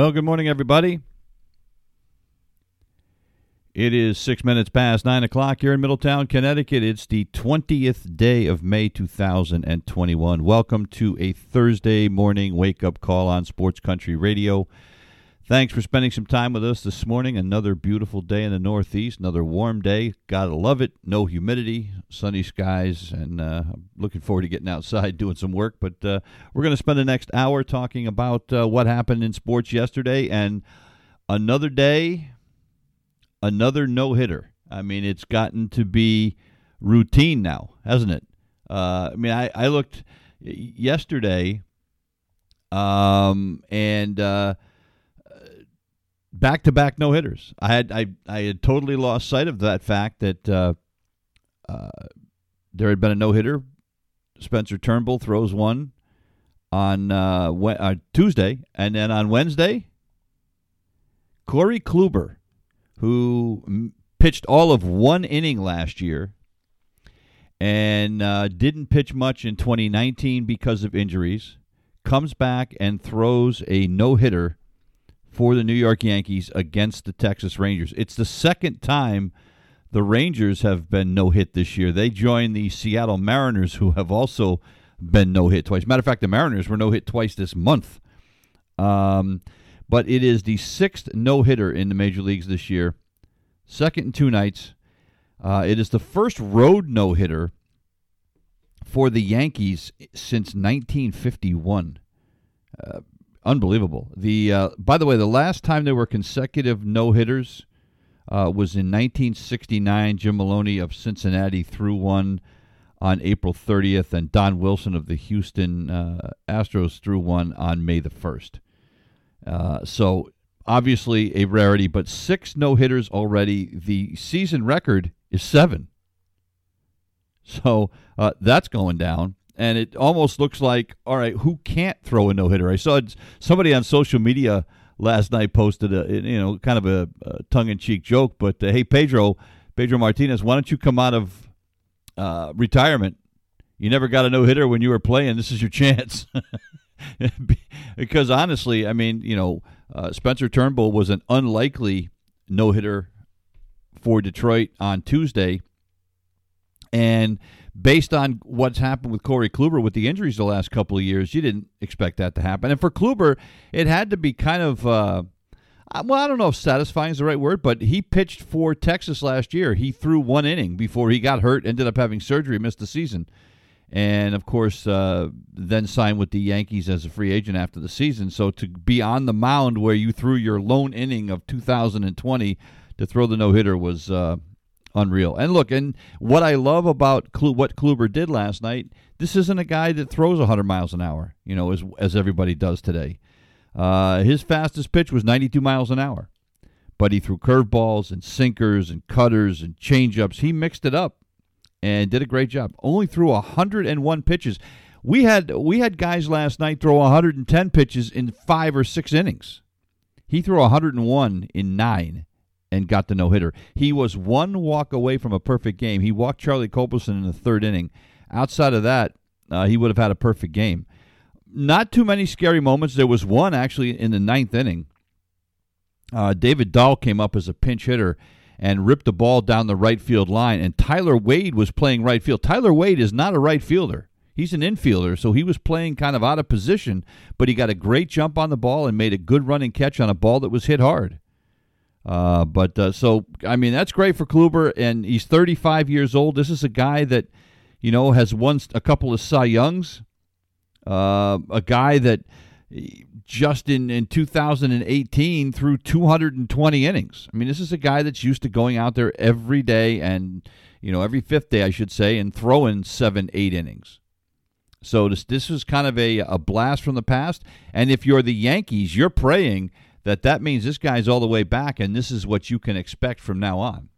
Well, good morning, everybody. It is six minutes past nine o'clock here in Middletown, Connecticut. It's the 20th day of May 2021. Welcome to a Thursday morning wake up call on Sports Country Radio. Thanks for spending some time with us this morning. Another beautiful day in the Northeast, another warm day. Gotta love it. No humidity, sunny skies, and uh, looking forward to getting outside doing some work. But uh, we're going to spend the next hour talking about uh, what happened in sports yesterday and another day, another no hitter. I mean, it's gotten to be routine now, hasn't it? Uh, I mean, I, I looked yesterday, um, and uh, back to back no hitters. I had I I had totally lost sight of that fact that uh, uh, there had been a no hitter. Spencer Turnbull throws one on uh, uh, Tuesday, and then on Wednesday, Corey Kluber, who pitched all of one inning last year and uh, didn't pitch much in 2019 because of injuries, comes back and throws a no hitter for the New York Yankees against the Texas Rangers. It's the second time the Rangers have been no hit this year. They join the Seattle Mariners, who have also been no hit twice. Matter of fact, the Mariners were no hit twice this month. Um, but it is the sixth no hitter in the major leagues this year, second in two nights. Uh, it is the first road no hitter for the Yankees since 1951. Uh, unbelievable. The uh, by the way, the last time there were consecutive no hitters uh, was in 1969. Jim Maloney of Cincinnati threw one on April 30th, and Don Wilson of the Houston uh, Astros threw one on May the 1st. Uh, so obviously a rarity, but six no hitters already. The season record is seven. So uh, that's going down and it almost looks like all right, who can't throw a no hitter? I saw somebody on social media last night posted a you know kind of a, a tongue in cheek joke, but uh, hey Pedro, Pedro Martinez, why don't you come out of uh, retirement? You never got a no hitter when you were playing. This is your chance. because honestly, I mean, you know, uh, Spencer Turnbull was an unlikely no hitter for Detroit on Tuesday, and based on what's happened with Corey Kluber with the injuries the last couple of years, you didn't expect that to happen. And for Kluber, it had to be kind of. Uh, well, I don't know if satisfying is the right word, but he pitched for Texas last year. He threw one inning before he got hurt, ended up having surgery, missed the season. And of course, uh, then signed with the Yankees as a free agent after the season. So to be on the mound where you threw your lone inning of 2020 to throw the no hitter was uh, unreal. And look, and what I love about what Kluber did last night, this isn't a guy that throws 100 miles an hour, you know, as as everybody does today. Uh, his fastest pitch was 92 miles an hour, but he threw curveballs and sinkers and cutters and changeups. He mixed it up and did a great job. Only threw 101 pitches. We had we had guys last night throw 110 pitches in five or six innings. He threw 101 in nine and got the no hitter. He was one walk away from a perfect game. He walked Charlie Culberson in the third inning. Outside of that, uh, he would have had a perfect game. Not too many scary moments. There was one actually in the ninth inning. Uh, David Dahl came up as a pinch hitter and ripped the ball down the right field line, and Tyler Wade was playing right field. Tyler Wade is not a right fielder. He's an infielder, so he was playing kind of out of position, but he got a great jump on the ball and made a good running catch on a ball that was hit hard. Uh, but uh, so I mean that's great for Kluber, and he's 35 years old. This is a guy that you know has won a couple of Cy Youngs. Uh, a guy that just in, in 2018 threw 220 innings. I mean, this is a guy that's used to going out there every day and, you know, every fifth day, I should say, and throwing seven, eight innings. So this this was kind of a, a blast from the past. And if you're the Yankees, you're praying that that means this guy's all the way back, and this is what you can expect from now on.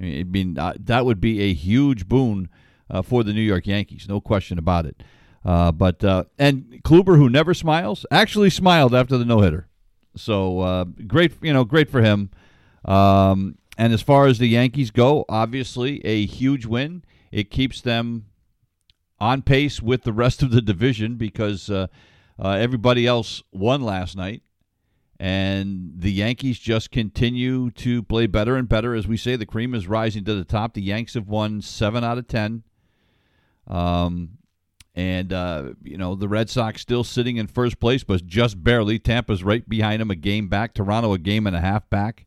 I mean, uh, that would be a huge boon uh, for the New York Yankees, no question about it. Uh, but uh, and Kluber, who never smiles, actually smiled after the no hitter. So uh, great, you know, great for him. Um, and as far as the Yankees go, obviously a huge win. It keeps them on pace with the rest of the division because everybody else won last night. And the Yankees just continue to play better and better. As we say, the cream is rising to the top. The Yanks have won seven out of 10. Um, and, uh, you know, the Red Sox still sitting in first place, but just barely. Tampa's right behind them, a game back. Toronto, a game and a half back.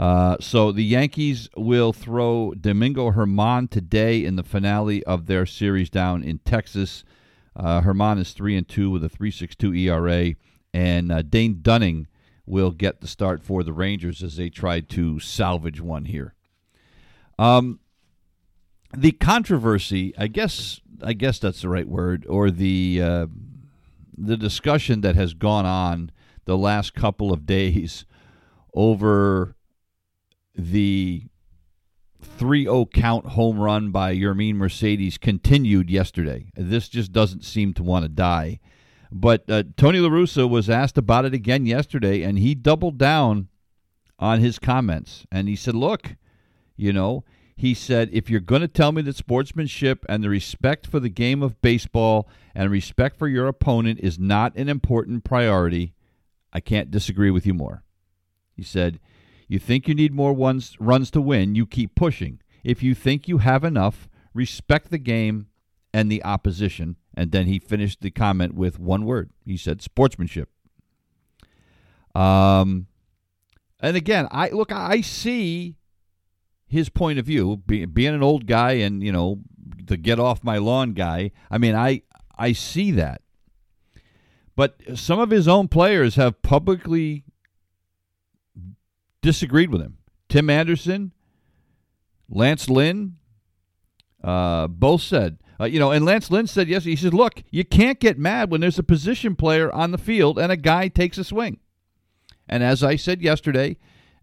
Uh, so the Yankees will throw Domingo Germán today in the finale of their series down in Texas. Uh, Germán is three and two with a three six two ERA, and uh, Dane Dunning will get the start for the Rangers as they try to salvage one here. Um, the controversy, I guess, I guess that's the right word, or the uh, the discussion that has gone on the last couple of days over the 3 0 count home run by Yermin Mercedes continued yesterday. This just doesn't seem to want to die. But uh, Tony La Russa was asked about it again yesterday, and he doubled down on his comments. And he said, Look, you know, he said, if you're going to tell me that sportsmanship and the respect for the game of baseball and respect for your opponent is not an important priority, I can't disagree with you more. He said, you think you need more ones, runs to win, you keep pushing. If you think you have enough, respect the game and the opposition. And then he finished the comment with one word. He said sportsmanship. Um, and again, I look, I see his point of view, be, being an old guy and you know the get off my lawn guy. I mean, I I see that, but some of his own players have publicly disagreed with him. Tim Anderson, Lance Lynn, uh, both said, uh, you know, and Lance Lynn said yes. He said, look, you can't get mad when there's a position player on the field and a guy takes a swing. And as I said yesterday,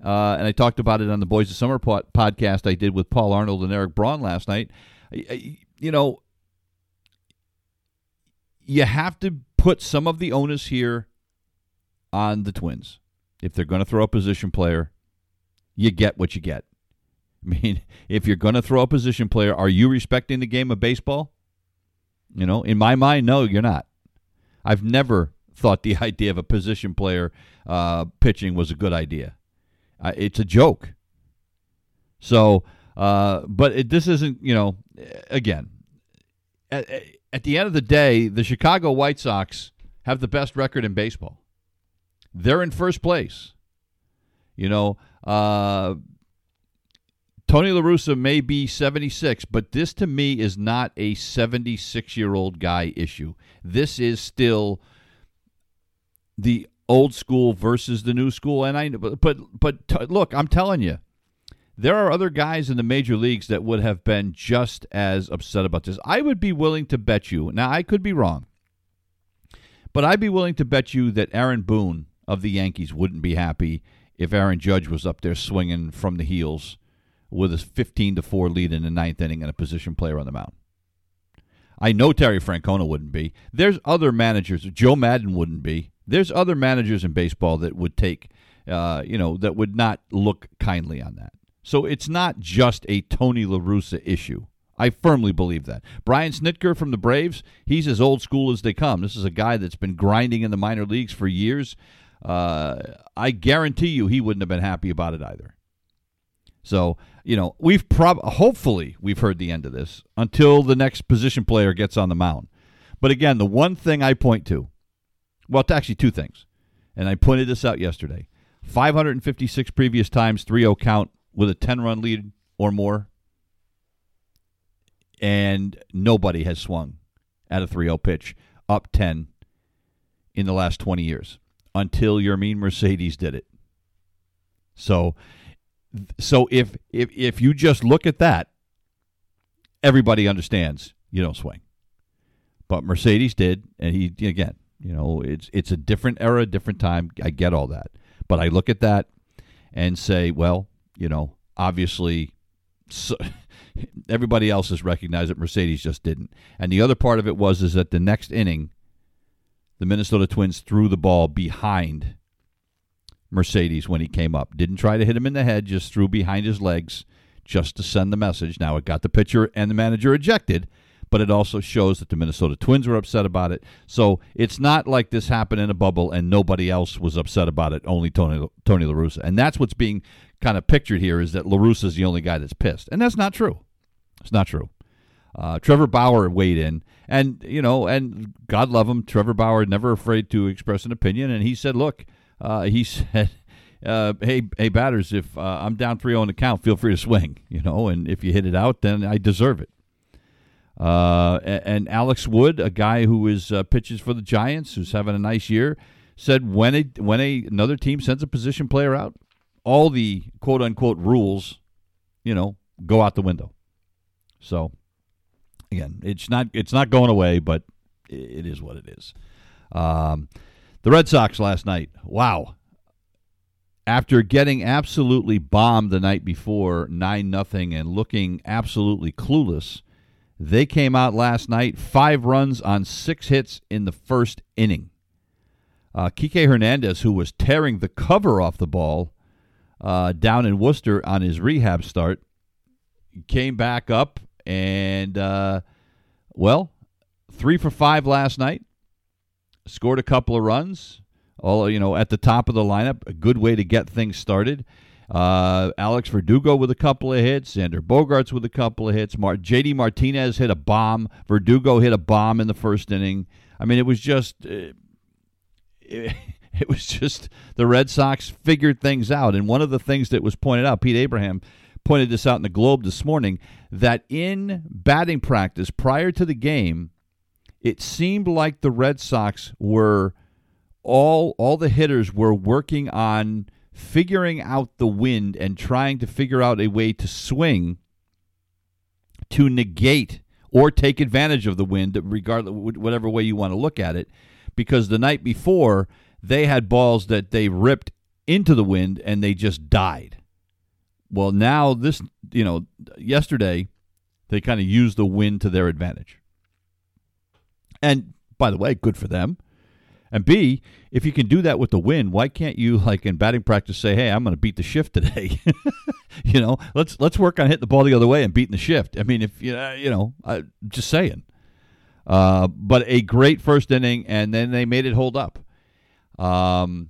uh, and I talked about it on the Boys of Summer podcast I did with Paul Arnold and Eric Braun last night, you know, you have to put some of the onus here on the Twins if they're going to throw a position player, you get what you get. I mean, if you're going to throw a position player, are you respecting the game of baseball? You know, in my mind, no, you're not. I've never thought the idea of a position player uh, pitching was a good idea. Uh, it's a joke. So, uh, but it, this isn't, you know, again, at, at the end of the day, the Chicago White Sox have the best record in baseball. They're in first place. You know, uh, Tony La Russa may be 76, but this to me is not a 76 year old guy issue. This is still the old school versus the new school. And I, but, but, but look, I'm telling you, there are other guys in the major leagues that would have been just as upset about this. I would be willing to bet you, now I could be wrong, but I'd be willing to bet you that Aaron Boone of the Yankees wouldn't be happy if Aaron Judge was up there swinging from the heels with a 15 to 4 lead in the ninth inning and a position player on the mound. I know Terry Francona wouldn't be. There's other managers. Joe Maddon wouldn't be. There's other managers in baseball that would take, uh, you know, that would not look kindly on that. So it's not just a Tony La Russa issue. I firmly believe that. Brian Snitker from the Braves, he's as old school as they come. This is a guy that's been grinding in the minor leagues for years. Uh, I guarantee you he wouldn't have been happy about it either. So, you know, we've prob hopefully we've heard the end of this until the next position player gets on the mound. But again, the one thing I point to, well, it's actually two things, and I pointed this out yesterday 556 previous times, 3 0 count with a 10 run lead or more, and nobody has swung at a 3 0 pitch up 10 in the last 20 years until Yermin Mercedes did it. So so if if if you just look at that, everybody understands you don't swing. But Mercedes did, and he again, you know, it's it's a different era, different time. I get all that, but I look at that and say, well, you know, obviously, so, everybody else has recognized that Mercedes just didn't. And the other part of it was is that the next inning, the Minnesota Twins threw the ball behind Mercedes when he came up. Didn't try to hit him in the head, just threw behind his legs just to send the message. Now it got the pitcher and the manager ejected, but it also shows that the Minnesota Twins were upset about it. So it's not like this happened in a bubble and nobody else was upset about it, only Tony Tony La Russa. And that's what's being kind of pictured here is that La Russa is the only guy that's pissed. And that's not true. It's not true. Uh, Trevor Bauer weighed in, and you know, and God love him, Trevor Bauer never afraid to express an opinion, and he said, "Look, uh, he said, uh, "Hey, hey, batters, if uh, I'm down 3-0 in the count, feel free to swing. You know, and if you hit it out, then I deserve it." Uh, and Alex Wood, a guy who is uh, pitches for the Giants, who's having a nice year, said when a when a another team sends a position player out, all the quote unquote rules, you know, go out the window. So again, it's not it's not going away, but it is what it is. Um, the Red Sox last night, wow. After getting absolutely bombed the night before, 9 nothing, and looking absolutely clueless, they came out last night, five runs on six hits in the first inning. Uh, Kike Hernandez, who was tearing the cover off the ball uh, down in Worcester on his rehab start, came back up and, uh, well, three for five last night scored a couple of runs. All you know, at the top of the lineup, a good way to get things started. Uh, Alex Verdugo with a couple of hits, Xander Bogaerts with a couple of hits. Mar- J.D. Martinez hit a bomb. Verdugo hit a bomb in the first inning. I mean, it was just, uh, it, it was just the Red Sox figured things out. And one of the things that was pointed out, Pete Abraham pointed this out in the Globe this morning, that in batting practice prior to the game, it seemed like the Red Sox were all all the hitters were working on figuring out the wind and trying to figure out a way to swing to negate or take advantage of the wind regardless whatever way you want to look at it because the night before they had balls that they ripped into the wind and they just died. Well now this you know yesterday they kind of used the wind to their advantage and by the way, good for them. And B, if you can do that with the win, why can't you, like in batting practice, say, "Hey, I'm going to beat the shift today"? you know, let's let's work on hitting the ball the other way and beating the shift. I mean, if you uh, you know, uh, just saying. Uh, but a great first inning, and then they made it hold up. Um,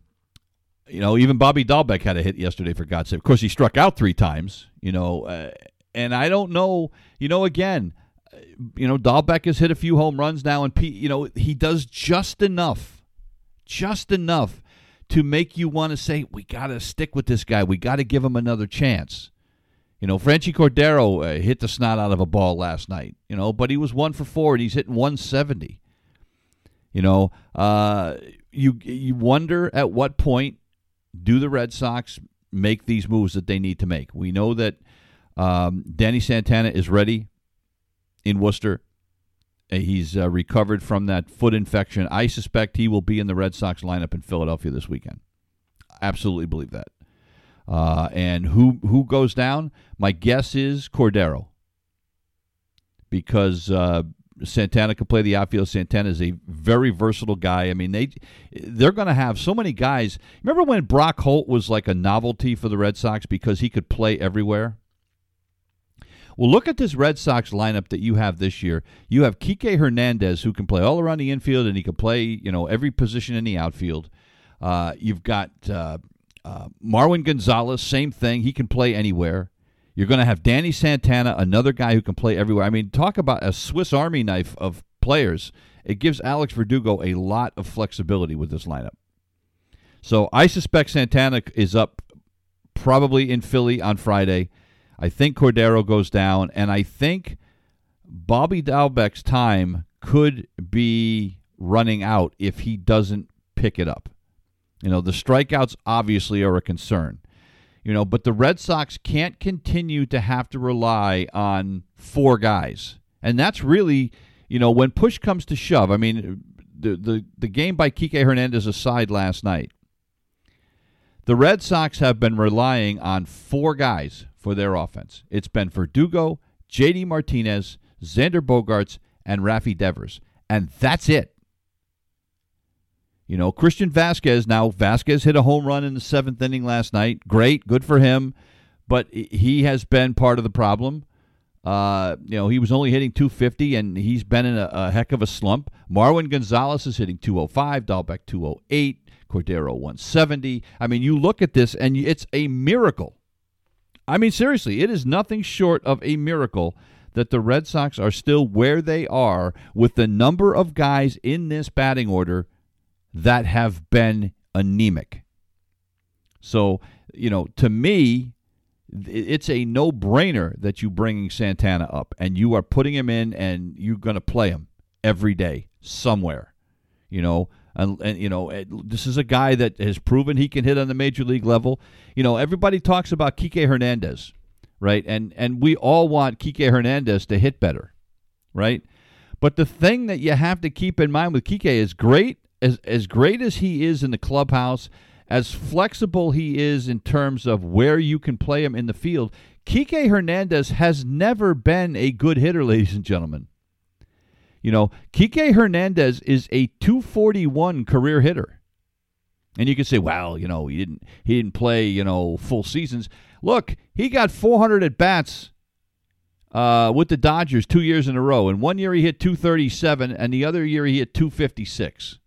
you know, even Bobby Dalbec had a hit yesterday for God's sake. Of course, he struck out three times. You know, uh, and I don't know. You know, again, you know, Dalbec has hit a few home runs now, and Pete, you know, he does just enough, just enough to make you want to say, we got to stick with this guy. We got to give him another chance. You know, Franchy Cordero uh, hit the snot out of a ball last night, you know, but he was one for four and he's hitting 170. You know, uh, you you wonder at what point do the Red Sox make these moves that they need to make? We know that um, Danny Santana is ready in Worcester. Uh, he's uh, recovered from that foot infection. I suspect he will be in the Red Sox lineup in Philadelphia this weekend. Absolutely believe that. Uh, and who who goes down? My guess is Cordero, because uh, Santana can play the outfield. Santana is a very versatile guy. I mean, they they're going to have so many guys. Remember when Brock Holt was like a novelty for the Red Sox because he could play everywhere? Well, look at this Red Sox lineup that you have this year. You have Kike Hernandez, who can play all around the infield and he can play, you know, every position in the outfield. Uh, you've got uh, uh, Marwin Gonzalez, same thing. He can play anywhere. You're going to have Danny Santana, another guy who can play everywhere. I mean, talk about a Swiss Army knife of players. It gives Alex Verdugo a lot of flexibility with this lineup. So I suspect Santana is up probably in Philly on Friday. I think Cordero goes down, and I think Bobby Dalbec's time could be running out if he doesn't pick it up. You know, the strikeouts obviously are a concern. You know, but the Red Sox can't continue to have to rely on four guys. And that's really, you know, when push comes to shove. I mean, the the, the game by Kike Hernandez aside last night, the Red Sox have been relying on four guys for their offense. It's been Verdugo, JD Martinez, Xander Bogaerts, and Rafi Devers. And that's it. You know, Christian Vázquez, now Vázquez hit a home run in the seventh inning last night. Great, good for him. But he has been part of the problem. Uh, you know, he was only hitting 250, and he's been in a, a heck of a slump. Marwin Gonzalez is hitting 205, Dalbec 208, Cordero 170. I mean, you look at this, and it's a miracle. I mean, seriously, it is nothing short of a miracle that the Red Sox are still where they are with the number of guys in this batting order that have been anemic. So, you know, to me, it's a no-brainer that you're bringing Santana up and you are putting him in and you're going to play him every day somewhere. You know, and, and, you know eh, this is a guy that has proven he can hit on the major league level. You know, everybody talks about Kike Hernandez, right? And and we all want Kike Hernandez to hit better, right? But the thing that you have to keep in mind with Kike is great as as great as he is in the clubhouse, as flexible he is in terms of where you can play him in the field, Kike Hernandez has never been a good hitter, ladies and gentlemen. You know, Kike Hernandez is a 241 career hitter. And you can say, well, you know, he didn't he didn't play, you know, full seasons. Look, he got 400 at bats uh, with the Dodgers two years in a row. And one year he hit 237, and the other year he hit 256.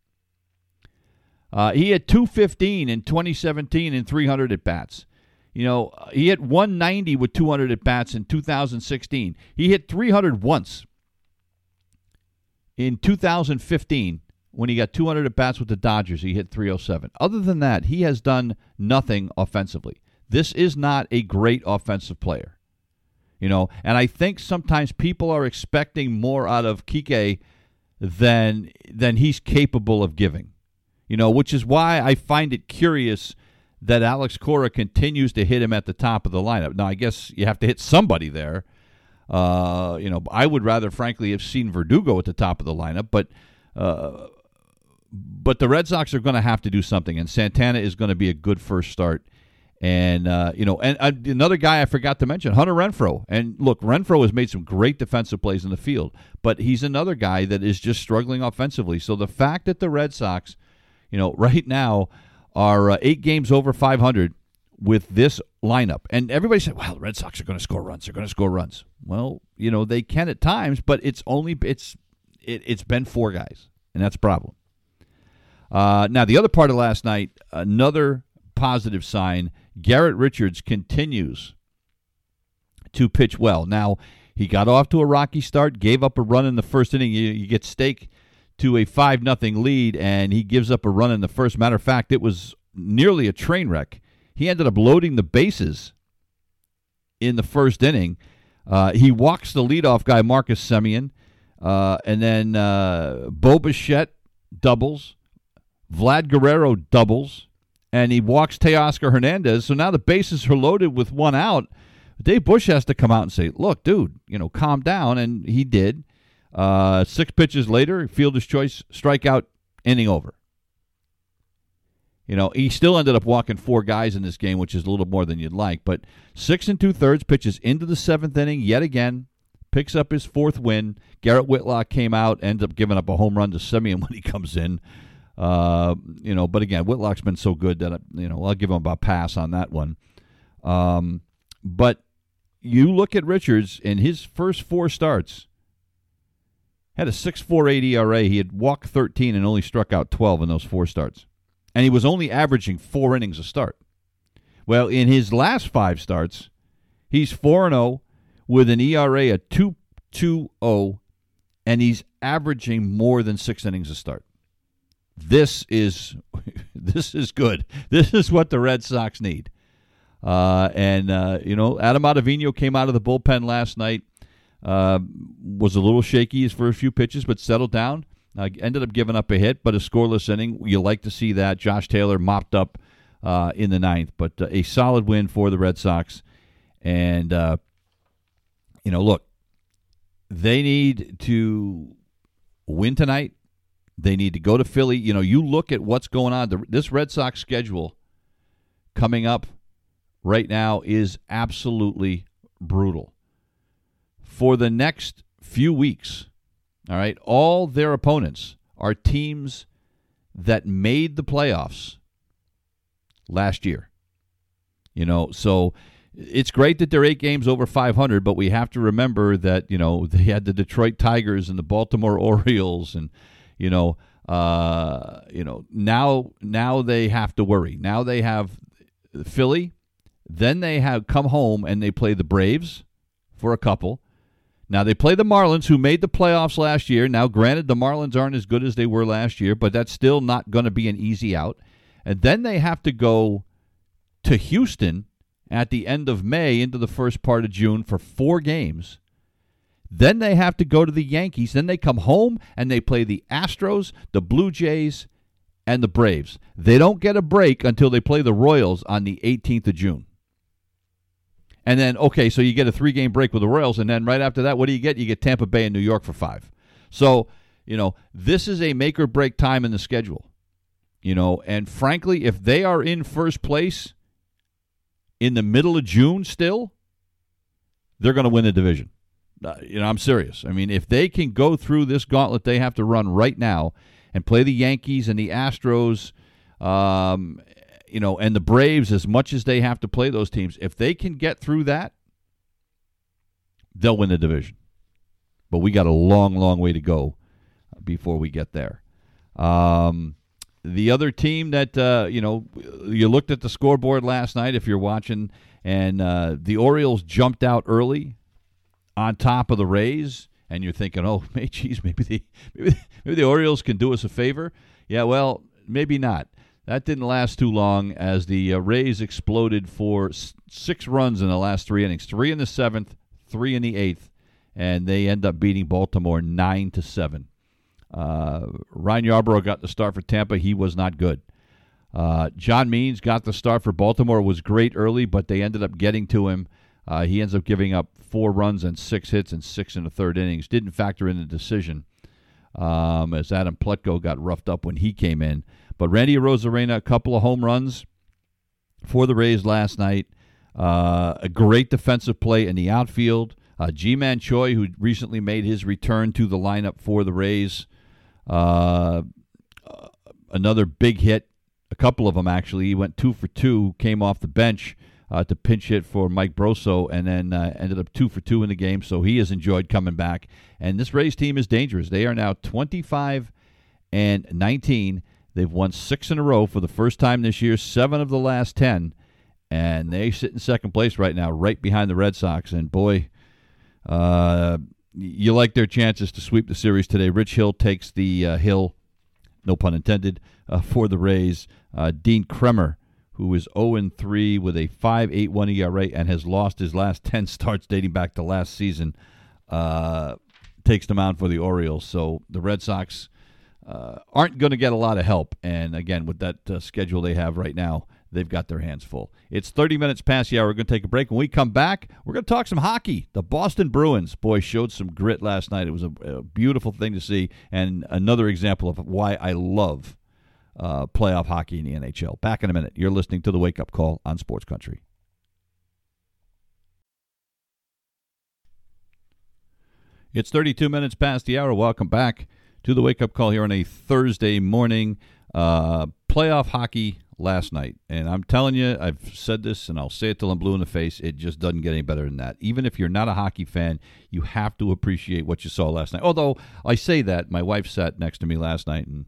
Uh, he had 215 in 2017 and 300 at bats. You know, he hit 190 with 200 at bats in 2016. He hit 300 once in 2015 when he got 200 at bats with the Dodgers. He hit 307. Other than that, he has done nothing offensively. This is not a great offensive player. You know, and I think sometimes people are expecting more out of Kike than than he's capable of giving you know, which is why I find it curious that Alex Cora continues to hit him at the top of the lineup. Now, I guess you have to hit somebody there. Uh, you know, I would rather, frankly, have seen Verdugo at the top of the lineup, but uh, but the Red Sox are going to have to do something, and Santana is going to be a good first start. And uh, you know, and uh, another guy I forgot to mention, Hunter Renfroe. And look, Renfroe has made some great defensive plays in the field, but he's another guy that is just struggling offensively. So the fact that the Red Sox you know, right now are uh, eight games over 500 with this lineup. And everybody said, "Well, the Red Sox are going to score runs. They're going to score runs." Well, you know, they can at times, but it's only it's it, has been four guys, and that's a problem. Uh, now, the other part of last night, another positive sign: Garrett Richards continues to pitch well. Now, he got off to a rocky start, gave up a run in the first inning. You, you get stake to a 5 nothing lead, and he gives up a run in the first. Matter of fact, it was nearly a train wreck. He ended up loading the bases in the first inning. Uh, he walks the leadoff guy, Marcus Semien, uh, and then uh, Bo Bichette doubles, Vlad Guerrero doubles, and he walks Teoscar Hernandez. So now the bases are loaded with one out. Dave Bush has to come out and say, "Look, dude, you know, calm down," and he did. Uh, six pitches later, fielder's choice, strikeout, inning over. You know, he still ended up walking four guys in this game, which is a little more than you'd like. But six and two thirds pitches into the seventh inning yet again, picks up his fourth win. Garrett Whitlock came out, ends up giving up a home run to Semien when he comes in. Uh, you know, but again, Whitlock's been so good that you know I'll give him a pass on that one. Um, but you look at Richards in his first four starts had a 6.48 ERA. He had walked 13 and only struck out 12 in those four starts. And he was only averaging four innings a start. Well, in his last five starts, he's 4 0 with an ERA of 2.20, and he's averaging more than six innings a start. This is this is good. This is what the Red Sox need. Uh, and uh, you know, Adam Ottavino came out of the bullpen last night uh, was a little shaky his first few pitches, but settled down. Uh, ended up giving up a hit, but a scoreless inning. You like to see that. Josh Taylor mopped up uh, in the ninth, but uh, a solid win for the Red Sox. And, uh, you know, look, they need to win tonight. They need to go to Philly. You know, you look at what's going on. The, this Red Sox schedule coming up right now is absolutely brutal. For the next few weeks, all right, all their opponents are teams that made the playoffs last year. You know, so it's great that they're eight games over 500, but we have to remember that, you know, they had the Detroit Tigers and the Baltimore Orioles and, you know, uh, you know, now now they have to worry. Now they have Philly, then they have come home and they play the Braves for a couple. Now they play the Marlins, who made the playoffs last year. Now, granted, the Marlins aren't as good as they were last year, but that's still not going to be an easy out. And then they have to go to Houston at the end of May into the first part of June for four games. Then they have to go to the Yankees. Then they come home and they play the Astros, the Blue Jays, and the Braves. They don't get a break until they play the Royals on the 18th of June. And then, okay, so you get a three game break with the Royals. And then right after that, what do you get? You get Tampa Bay and New York for five. So, you know, this is a make or break time in the schedule. You know, and frankly, if they are in first place in the middle of June still, they're going to win the division. Uh, you know, I'm serious. I mean, if they can go through this gauntlet they have to run right now and play the Yankees and the Astros, um, you know, and the Braves as much as they have to play those teams, if they can get through that, they'll win the division. But we got a long, long way to go before we get there. Um, the other team that uh, you know, you looked at the scoreboard last night if you're watching, and uh, the Orioles jumped out early on top of the Rays, and you're thinking, oh, geez, maybe the maybe, maybe the Orioles can do us a favor. Yeah, well, maybe not. That didn't last too long as the uh, Rays exploded for s- six runs in the last three innings, three in the seventh, three in the eighth, and they end up beating Baltimore nine to seven. Uh, Ryan Yarbrough got the start for Tampa. He was not good. Uh, John Means got the start for Baltimore. Was great early, but they ended up getting to him. Uh, he ends up giving up four runs and six hits and six in the third innings. Didn't factor in the decision um, as Adam Plutko got roughed up when he came in. But Randy Arozarena, a couple of home runs for the Rays last night. Uh, a great defensive play in the outfield. Uh, Ji-Man Choi, who recently made his return to the lineup for the Rays, uh, another big hit, a couple of them actually. He went two for two, came off the bench uh, to pinch hit for Mike Brosseau, and then uh, ended up two for two in the game. So he has enjoyed coming back. And this Rays team is dangerous. They are now 25 and 19. They've won six in a row for the first time this year, seven of the last 10. And they sit in second place right now, right behind the Red Sox. And boy, uh, you like their chances to sweep the series today. Rich Hill takes the uh, hill, no pun intended, uh, for the Rays. Uh, Dean Kremer, who is 0 3 with a 5.81 ERA and has lost his last 10 starts dating back to last season, uh, takes them out for the Orioles. So the Red Sox uh, aren't going to get a lot of help. And again, with that uh, schedule they have right now, they've got their hands full. It's 30 minutes past the hour. We're going to take a break. When we come back, we're going to talk some hockey. The Boston Bruins, boy, showed some grit last night. It was a, a beautiful thing to see, and another example of why I love uh, playoff hockey in the NHL. Back in a minute. You're listening to the Wake Up Call on Sports Country. It's 32 minutes past the hour. Welcome back to the Wake Up Call here on a Thursday morning. Uh, playoff hockey last night. And I'm telling you, I've said this and I'll say it till I'm blue in the face. It just doesn't get any better than that. Even if you're not a hockey fan, you have to appreciate what you saw last night. Although I say that, my wife sat next to me last night and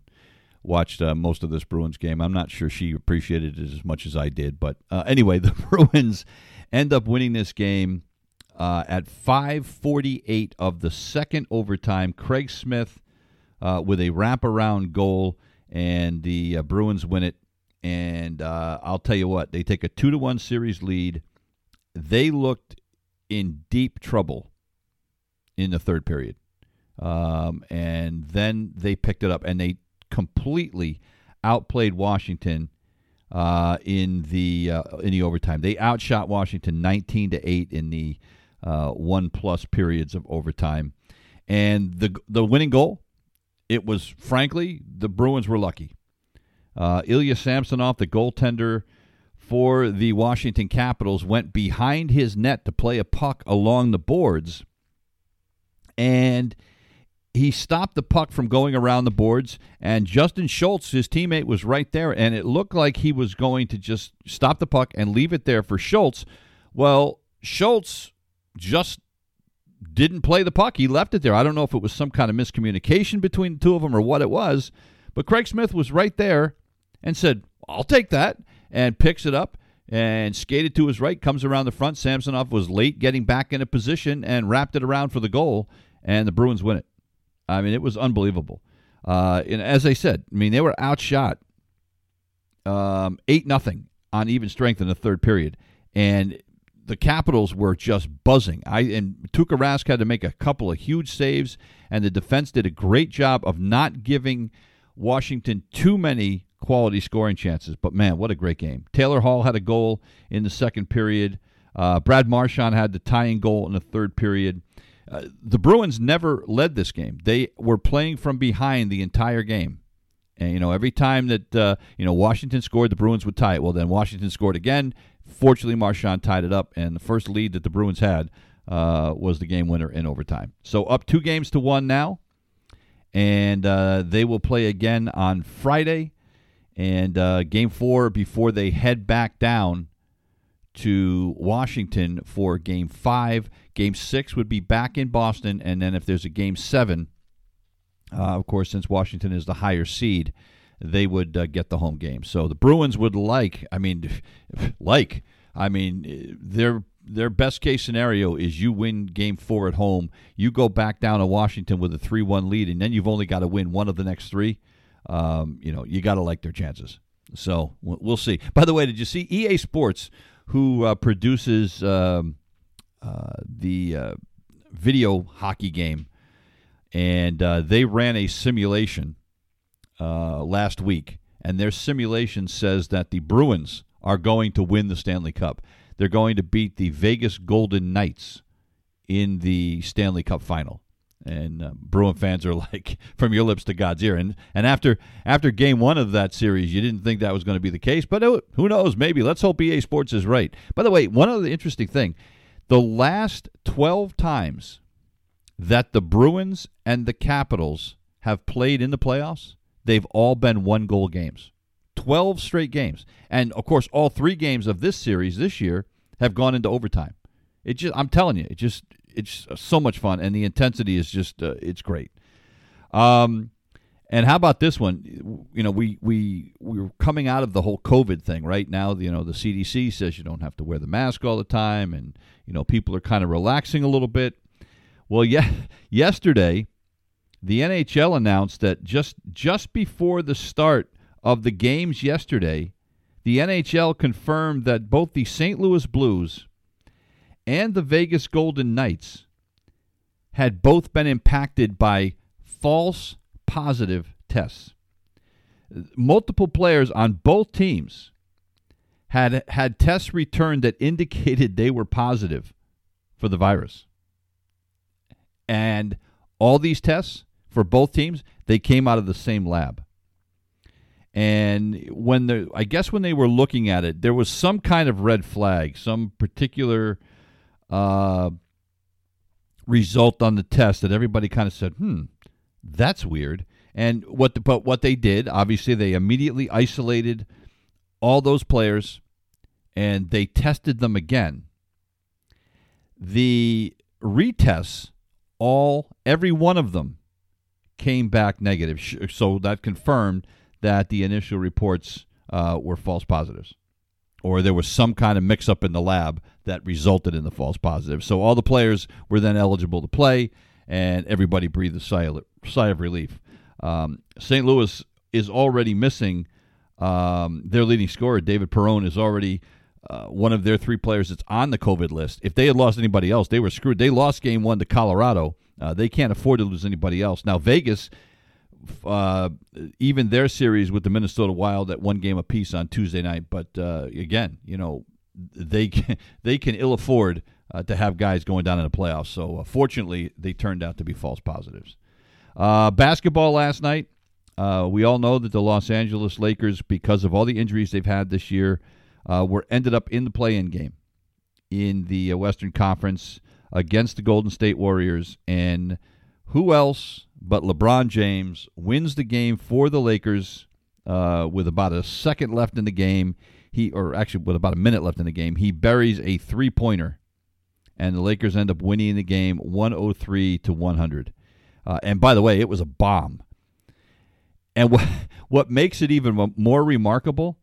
watched uh, most of this Bruins game. I'm not sure she appreciated it as much as I did. But uh, anyway, the Bruins end up winning this game uh, at 5:48 of the second overtime. Craig Smith uh, with a wraparound goal, and the uh, Bruins win it. And uh, I'll tell you what, they take a two to one series lead. They looked in deep trouble in the third period. Um, and then they picked it up and they completely outplayed Washington uh, in the uh, in the overtime. They outshot Washington 19 to 8 in the uh, one plus periods of overtime. And the the winning goal, it was frankly the Bruins were lucky. Uh, Ilya Samsonov, the goaltender for the Washington Capitals, went behind his net to play a puck along the boards, and he stopped the puck from going around the boards, and Justin Schultz, his teammate, was right there, and it looked like he was going to just stop the puck and leave it there for Schultz. Well, Schultz just didn't play the puck. He left it there. I don't know if it was some kind of miscommunication between the two of them or what it was, but Craig Smith was right there and said, I'll take that, and picks it up and skated to his right, comes around the front. Samsonov was late getting back into position and wrapped it around for the goal, and the Bruins win it. I mean, it was unbelievable. Uh, and as I said, I mean, they were outshot um, 8 nothing on even strength in the third period. And the Capitals were just buzzing. I and Tuukka Rask had to make a couple of huge saves, and the defense did a great job of not giving Washington too many quality scoring chances. But man, what a great game! Taylor Hall had a goal in the second period. Uh, Brad Marchand had the tying goal in the third period. Uh, the Bruins never led this game. They were playing from behind the entire game. And you know, every time that uh, you know Washington scored, the Bruins would tie it. Well, then Washington scored again. Fortunately, Marchand tied it up, and the first lead that the Bruins had uh, was the game winner in overtime. So up two games to one now, and uh, they will play again on Friday, and uh, game four before they head back down to Washington for game five. Game six would be back in Boston, and then if there's a game seven, uh, of course, since Washington is the higher seed, they would uh, get the home game. So the Bruins would like, I mean, like, I mean, their their best case scenario is you win game four at home, you go back down to Washington with a three one lead, and then you've only got to win one of the next three. Um, you know, you got to like their chances. So we'll see. By the way, did you see EA Sports, who uh, produces um, uh, the uh, video hockey game, and uh, they ran a simulation uh, last week, and their simulation says that the Bruins are going to win the Stanley Cup. They're going to beat the Vegas Golden Knights in the Stanley Cup final. And uh, Bruin fans are like, from your lips to God's ear. And and after after game one of that series, you didn't think that was going to be the case, but it, who knows? Maybe. Let's hope EA Sports is right. By the way, one other interesting thing: the last twelve times that the Bruins and the Capitals have played in the playoffs, they've all been one goal games. 12 straight games. And of course, all three games of this series this year have gone into overtime. It just I'm telling you, it just it's so much fun and the intensity is just uh, it's great. Um and how about this one? You know, we we we are coming out of the whole COVID thing right now. You know, the CDC says you don't have to wear the mask all the time, and you know people are kind of relaxing a little bit. Well, yeah, yesterday the NHL announced that just just before the start of the games yesterday, the NHL confirmed that both the St. Louis Blues and the Vegas Golden Knights had both been impacted by false positive tests. Multiple players on both teams had had tests returned that indicated they were positive for the virus. And all these tests for both teams, they came out of the same lab. And when the I guess when they were looking at it, there was some kind of red flag, some particular uh, result on the test that everybody kind of said, "Hmm, that's weird." And what the, but what they did, obviously, they immediately isolated all those players and they tested them again. The retests, all every one of them came back negative. So that confirmed that the initial reports uh, were false positives, or there was some kind of mix up in the lab that resulted in the false positive. So all the players were then eligible to play, and everybody breathed a sigh of, sigh of relief. Um, St. Louis is already missing um, their leading scorer, David Perron, is already uh, one of their three players that's on the COVID list. If they had lost anybody else, they were screwed. They lost game one to Colorado. Uh, they can't afford to lose anybody else. Now Vegas, uh, even their series with the Minnesota Wild at one game apiece on Tuesday night. But uh, again, you know they can, they can ill afford uh, to have guys going down in the playoffs. So uh, fortunately, they turned out to be false positives. basketball last night. we all know that the Los Angeles Lakers, because of all the injuries they've had this year, uh, were ended up in the play-in game in the uh, Western Conference against the Golden State Warriors, and who else but LeBron James wins the game for the Lakers uh, with about a second left in the game. He, or actually with about a minute left in the game, he buries a three-pointer, and the Lakers end up winning the game 103 to 100. Uh, and by the way, it was a bomb. And what what makes it even more remarkable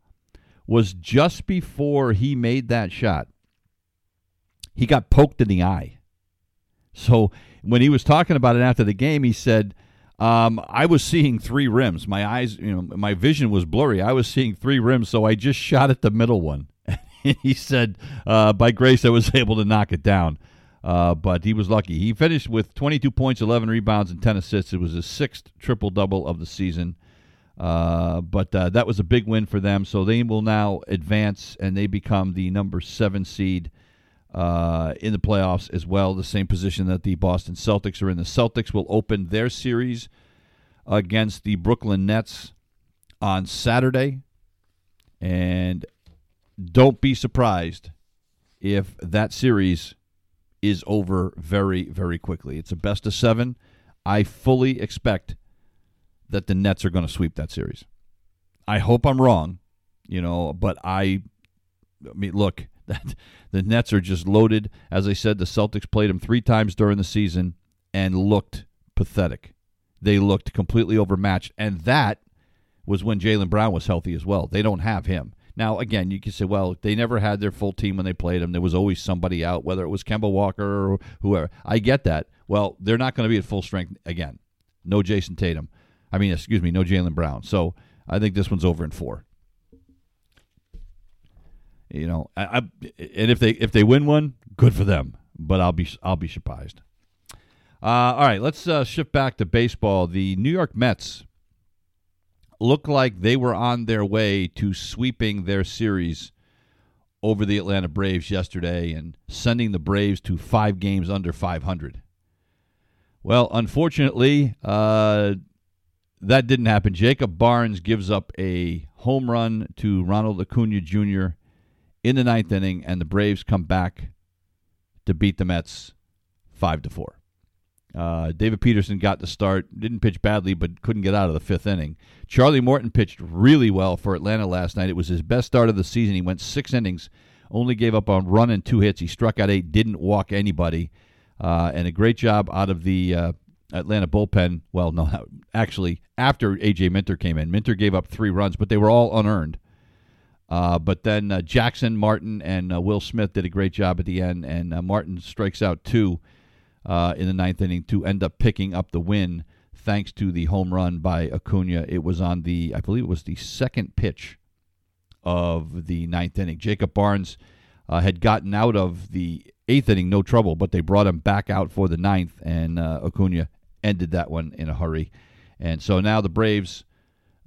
was just before he made that shot, he got poked in the eye. So when he was talking about it after the game, he said, um, I was seeing three rims. My eyes, you know, my vision was blurry. I was seeing three rims, so I just shot at the middle one. he said, uh, by grace, I was able to knock it down. Uh, but he was lucky. He finished with 22 points, 11 rebounds, and 10 assists. It was his sixth triple double of the season. Uh, but uh, that was a big win for them. So they will now advance and they become the number seven seed uh, in the playoffs as well, the same position that the Boston Celtics are in. The Celtics will open their series against the Brooklyn Nets on Saturday. And don't be surprised if that series is over very, very quickly. It's a best of seven. I fully expect that the Nets are going to sweep that series. I hope I'm wrong, you know, but I, I mean, look, that the Nets are just loaded. As I said, the Celtics played them three times during the season and looked pathetic. They looked completely overmatched, and that was when Jaylen Brown was healthy as well. They don't have him. Now, again, you can say, well, they never had their full team when they played him. There was always somebody out, whether it was Kemba Walker or whoever. I get that. Well, they're not going to be at full strength again. No Jayson Tatum. I mean, excuse me, no Jaylen Brown. So I think this one's over in four. You know, I, I, and if they if they win one, good for them. But I'll be I'll be surprised. Uh, all right, let's uh, shift back to baseball. The New York Mets look like they were on their way to sweeping their series over the Atlanta Braves yesterday and sending the Braves to five games under 500. Well, unfortunately, uh, that didn't happen. Jacob Barnes gives up a home run to Ronald Acuna Jr. in the ninth inning, and the Braves come back to beat the Mets five to four. Uh, David Peterson got the start, didn't pitch badly, but couldn't get out of the fifth inning. Charlie Morton pitched really well for Atlanta last night. It was his best start of the season. He went six innings, only gave up a run and two hits. He struck out eight, didn't walk anybody, uh, and a great job out of the uh, Atlanta bullpen. Well, no, actually, after AJ Minter came in, Minter gave up three runs, but they were all unearned. Uh, but then uh, Jackson, Martin, and uh, Will Smith did a great job at the end, and uh, Martin strikes out two uh, in the ninth inning to end up picking up the win thanks to the home run by Acuna. It was on the, I believe it was the second pitch of the ninth inning. Jacob Barnes uh, had gotten out of the eighth inning, no trouble, but they brought him back out for the ninth, and Acuna ended that one in a hurry. And so now the Braves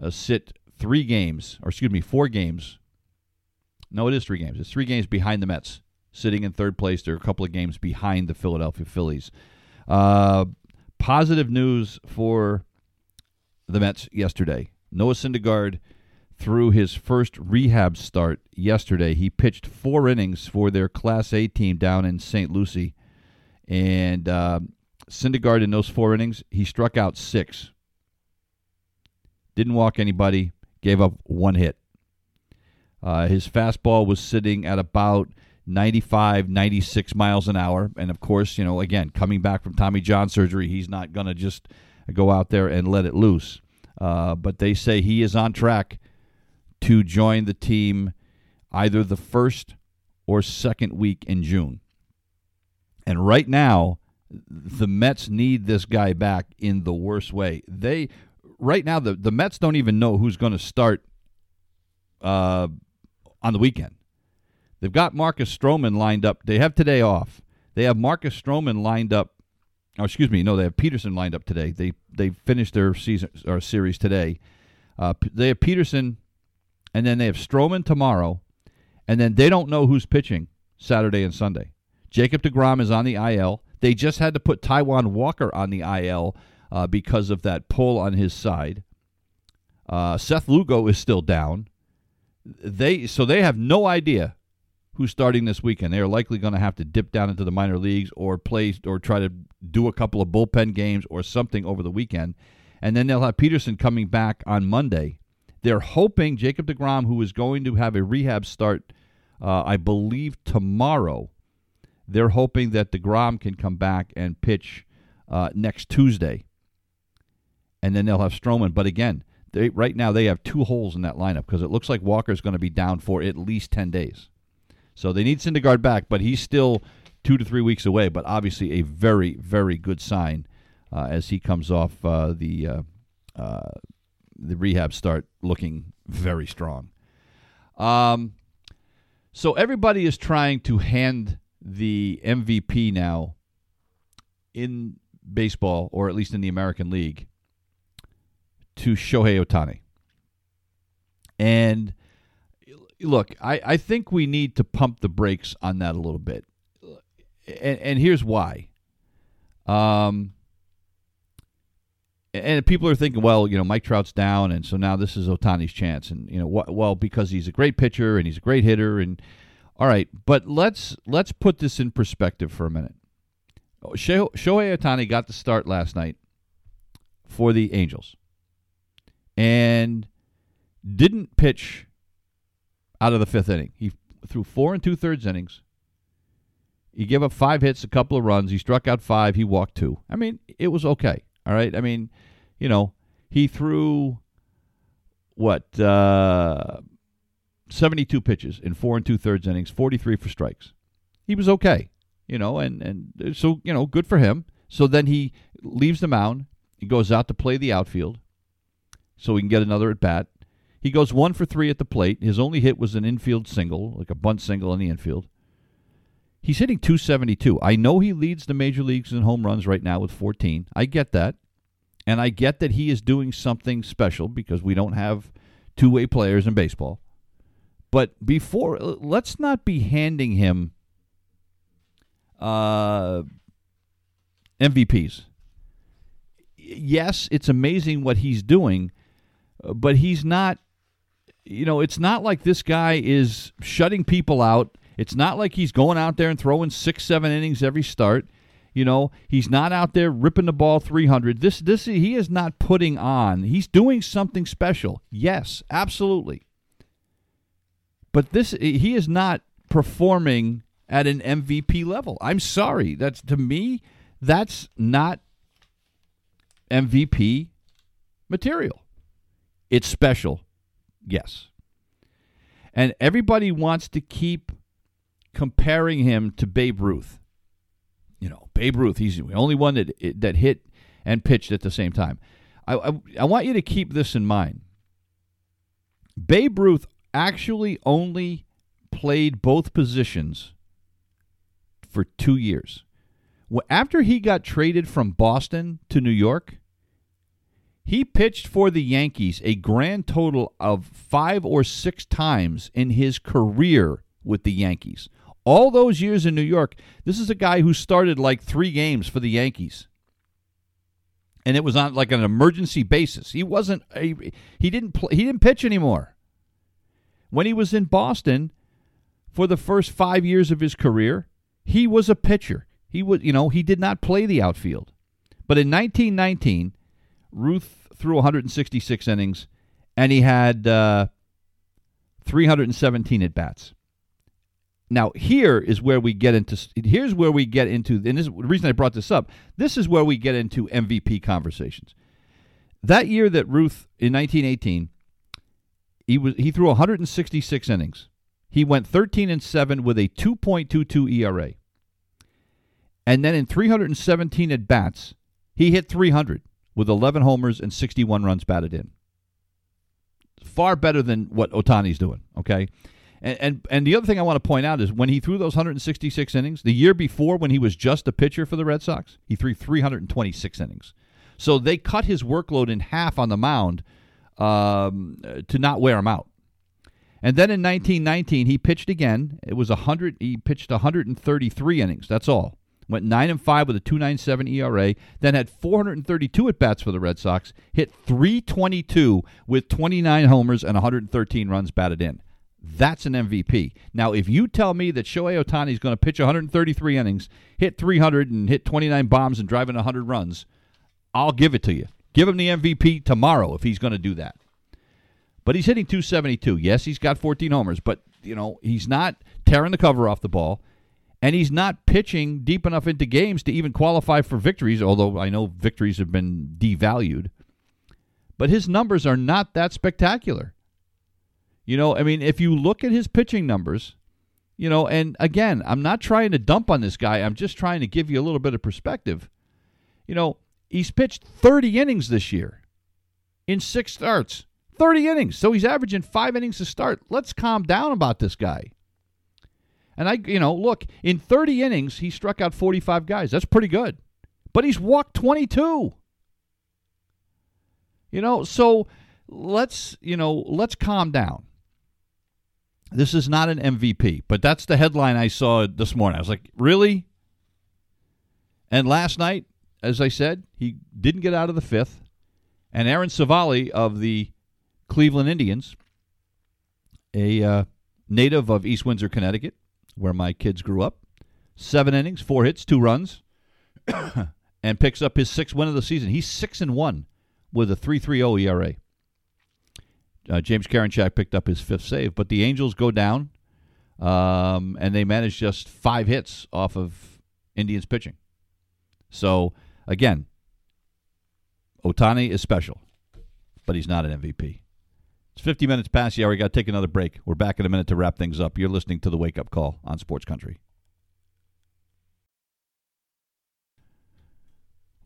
sit three games, or excuse me, four games. No, it is three games. It's three games behind the Mets, sitting in third place. They're a couple of games behind the Philadelphia Phillies. Uh, positive news for the Mets yesterday. Noah Syndergaard threw his first rehab start yesterday. He pitched four innings for their Class A team down in St. Lucie, and uh, Syndergaard in those four innings, he struck out six. Didn't walk anybody, gave up one hit. Uh, his fastball was sitting at about 95, 96 miles an hour. And of course, you know, again, coming back from Tommy John surgery, he's not going to just go out there and let it loose. Uh, but they say he is on track to join the team either the first or second week in June. And right now, the Mets need this guy back in the worst way. They right now the the Mets don't even know who's going to start uh, on the weekend. They've got Marcus Stroman lined up. They have today off. They have Marcus Stroman lined up. Oh, excuse me. No, they have Peterson lined up today. They they finished their season or series today. Uh, they have Peterson, and then they have Stroman tomorrow, and then they don't know who's pitching Saturday and Sunday. Jacob DeGrom is on the IL. They just had to put Taijuan Walker on the IL uh, because of that pull on his side. Uh, Seth Lugo is still down. They so they have no idea who's starting this weekend. They are likely going to have to dip down into the minor leagues or play or try to do a couple of bullpen games or something over the weekend. And then they'll have Peterson coming back on Monday. They're hoping Jacob DeGrom, who is going to have a rehab start, uh, I believe, tomorrow, they're hoping that DeGrom can come back and pitch uh, next Tuesday. And then they'll have Stroman. But again, they, right now they have two holes in that lineup because it looks like Walker's going to be down for at least 10 days. So they need Syndergaard back, but he's still two to three weeks away. But obviously, a very, very good sign uh, as he comes off uh, the uh, uh the rehab start, looking very strong. Um, so everybody is trying to hand the MVP now in baseball, or at least in the American League, to Shohei Ohtani. And look, I, I think we need to pump the brakes on that a little bit. And, and here's why. Um, and people are thinking, well, you know, Mike Trout's down, and so now this is Ohtani's chance, and you know, wh- well, because he's a great pitcher and he's a great hitter, and all right, but let's let's put this in perspective for a minute. Shohei Ohtani got the start last night for the Angels, and didn't pitch out of the fifth inning. He threw four and two thirds innings. He gave up five hits, a couple of runs. He struck out five. He walked two. I mean, it was okay. All right. I mean, you know, he threw what uh, seventy-two pitches in four and two thirds innings, forty-three for strikes. He was okay. You know, and and so you know, good for him. So then he leaves the mound. He goes out to play the outfield, so he can get another at bat. He goes one for three at the plate. His only hit was an infield single, like a bunt single in the infield. He's hitting 272. I know he leads the major leagues in home runs right now with 14. I get that. And I get that he is doing something special because we don't have two way players in baseball. But before, let's not be handing him uh, MVPs. Yes, it's amazing what he's doing, but he's not you know, it's not like this guy is shutting people out. It's not like he's going out there and throwing six, seven innings every start. You know, he's not out there ripping the ball 300. This, this, he is not putting on. He's doing something special. Yes, absolutely. But this, he is not performing at an MVP level. I'm sorry. That's to me, that's not MVP material. It's special. Yes. And everybody wants to keep comparing him to Babe Ruth. You know, Babe Ruth, he's the only one that that hit and pitched at the same time. I, I, I want you to keep this in mind. Babe Ruth actually only played both positions for two years. After he got traded from Boston to New York, he pitched for the Yankees a grand total of five or six times in his career with the Yankees. All those years in New York, this is a guy who started like three games for the Yankees. And it was on like an emergency basis. He wasn't a, he didn't play, he didn't pitch anymore. When he was in Boston for the first 5 years of his career, he was a pitcher. He was, you know, he did not play the outfield. But in 1919, Ruth threw 166 innings, and he had uh, 317 at bats. Now here is where we get into. Here's where we get into, and this the reason I brought this up. This is where we get into MVP conversations. That year that Ruth in 1918, he was he threw 166 innings. He went 13 and 7 with a 2.22 ERA. And then in 317 at bats, he hit 300 with 11 homers and 61 runs batted in. Far better than what Ohtani's doing, okay? And, and and the other thing I want to point out is when he threw those 166 innings, the year before when he was just a pitcher for the Red Sox, he threw 326 innings. So they cut his workload in half on the mound um, to not wear him out. And then in 1919, he pitched again. It was 100. He pitched 133 innings. That's all. Went nine and five with a 2.97 ERA. Then had 432 at bats for the Red Sox. Hit 322 with 29 homers and 113 runs batted in. That's an MVP. Now, if you tell me that Shohei Ohtani is going to pitch 133 innings, hit 300, and hit 29 bombs and drive in 100 runs, I'll give it to you. Give him the MVP tomorrow if he's going to do that. But he's hitting 272. Yes, he's got 14 homers, but you know, he's not tearing the cover off the ball and he's not pitching deep enough into games to even qualify for victories, although I know victories have been devalued. But his numbers are not that spectacular. You know, I mean, if you look at his pitching numbers, you know, and again, I'm not trying to dump on this guy. I'm just trying to give you a little bit of perspective. You know, he's pitched 30 innings this year in six starts. 30 innings. So he's averaging five innings to start. Let's calm down about this guy. And I, you know, look, in 30 innings, he struck out 45 guys. That's pretty good. But he's walked 22. You know, so let's, you know, let's calm down. This is not an MVP, but that's the headline I saw this morning. I was like, really? And last night, as I said, he didn't get out of the fifth. And Aaron Civale of the Cleveland Indians, a uh, native of East Windsor, Connecticut, where my kids grew up. Seven innings, four hits, two runs, and picks up his sixth win of the season. He's six and one with a 3.30 ERA. Uh, James Karinchak picked up his fifth save, but the Angels go down, um, and they manage just five hits off of Indians pitching. So again, Ohtani is special, but he's not an MVP. It's 50 minutes past the hour. We got to take another break. We're back in a minute to wrap things up. You're listening to the Wake Up Call on Sports Country.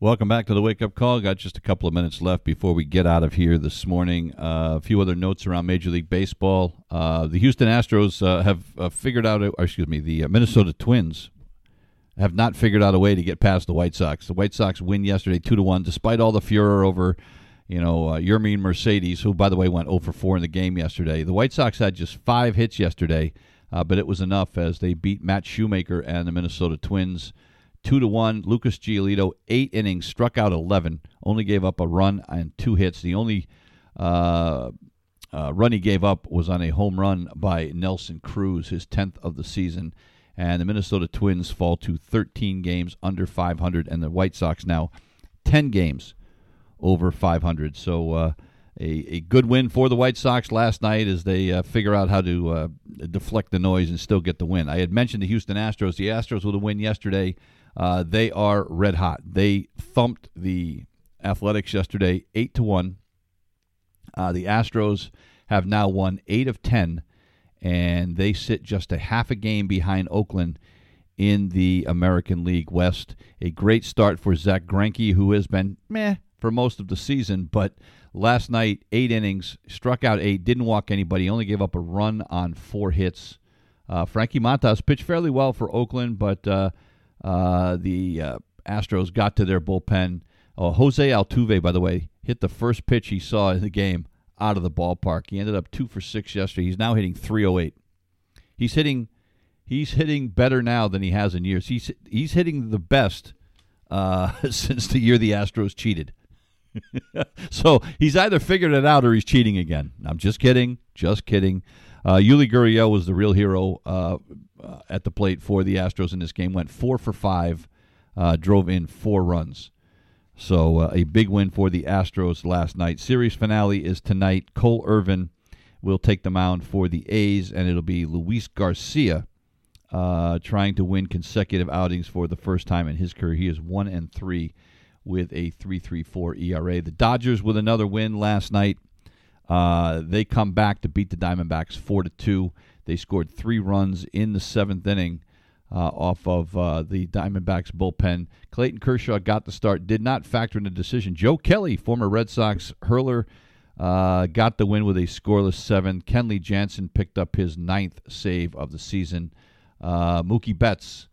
Welcome back to the Wake Up Call. Got just a couple of minutes left before we get out of here this morning. Uh, a few other notes around Major League Baseball. Uh, the Houston Astros uh, have uh, figured out, or excuse me, the uh, Minnesota Twins have not figured out a way to get past the White Sox. The White Sox win yesterday, two to one, despite all the furor over you know, uh, Yermin Mercedes, who, by the way, went 0 for 4 in the game yesterday. The White Sox had just five hits yesterday, uh, but it was enough as they beat Matt Shoemaker and the Minnesota Twins 2 to 1. Lucas Giolito, eight innings, struck out 11, only gave up a run and two hits. The only uh, uh, run he gave up was on a home run by Nelson Cruz, his 10th of the season. And the Minnesota Twins fall to 13 games under 500, and the White Sox now 10 games over 500. So uh, a, a good win for the White Sox last night as they uh, figure out how to uh, deflect the noise and still get the win. I had mentioned the Houston Astros. The Astros with a win yesterday. Uh, they are red hot. They thumped the Athletics yesterday, eight to one. Uh, the Astros have now won eight of ten, and they sit just a half a game behind Oakland in the American League West. A great start for Zack Greinke, who has been meh for most of the season, but last night, eight innings, struck out eight, didn't walk anybody, only gave up a run on four hits. Uh, Frankie Montas pitched fairly well for Oakland, but uh, uh, the uh, Astros got to their bullpen. Oh, Jose Altuve, by the way, hit the first pitch he saw in the game out of the ballpark. He ended up two for six yesterday. He's now hitting 308. He's hitting, he's hitting better now than he has in years. He's he's hitting the best uh, since the year the Astros cheated. so he's either figured it out or he's cheating again. I'm just kidding. Just kidding. Uh, Yuli Gurriel was the real hero uh, uh, at the plate for the Astros in this game. Went four for five, uh, drove in four runs. So uh, a big win for the Astros last night. Series finale is tonight. Cole Irvin will take the mound for the A's, and it'll be Luis Garcia uh, trying to win consecutive outings for the first time in his career. He is one and three with a 3.34 ERA. The Dodgers with another win last night. Uh, they come back to beat the Diamondbacks four to two. They scored three runs in the seventh inning uh, off of uh, the Diamondbacks bullpen. Clayton Kershaw got the start, did not factor in the decision. Joe Kelly, former Red Sox hurler, uh, got the win with a scoreless seven. Kenley Jansen picked up his ninth save of the season. Uh, Mookie Betts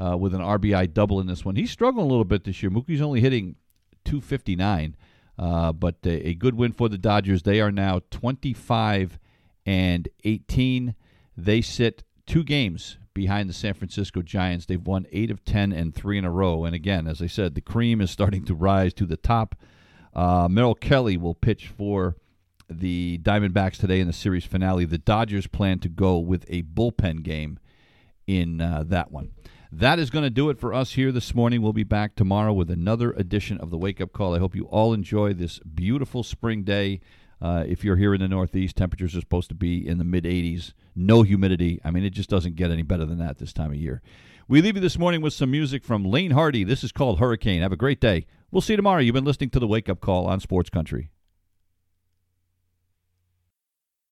uh, with an RBI double in this one. He's struggling a little bit this year. Mookie's only hitting 259, uh, but a, a, good win for the Dodgers. They are now 25 and 18. They sit two games behind the San Francisco Giants. They've won eight of 10 and three in a row. And again, as I said, the cream is starting to rise to the top. Uh, Merrill Kelly will pitch for the Diamondbacks today in the series finale. The Dodgers plan to go with a bullpen game in uh, that one. That is going to do it for us here this morning. We'll be back tomorrow with another edition of the Wake Up Call. I hope you all enjoy this beautiful spring day. Uh, if you're here in the Northeast, temperatures are supposed to be in the mid 80s. No humidity. I mean, it just doesn't get any better than that this time of year. We leave you this morning with some music from Lane Hardy. This is called Hurricane. Have a great day. We'll see you tomorrow. You've been listening to the Wake Up Call on Sports Country.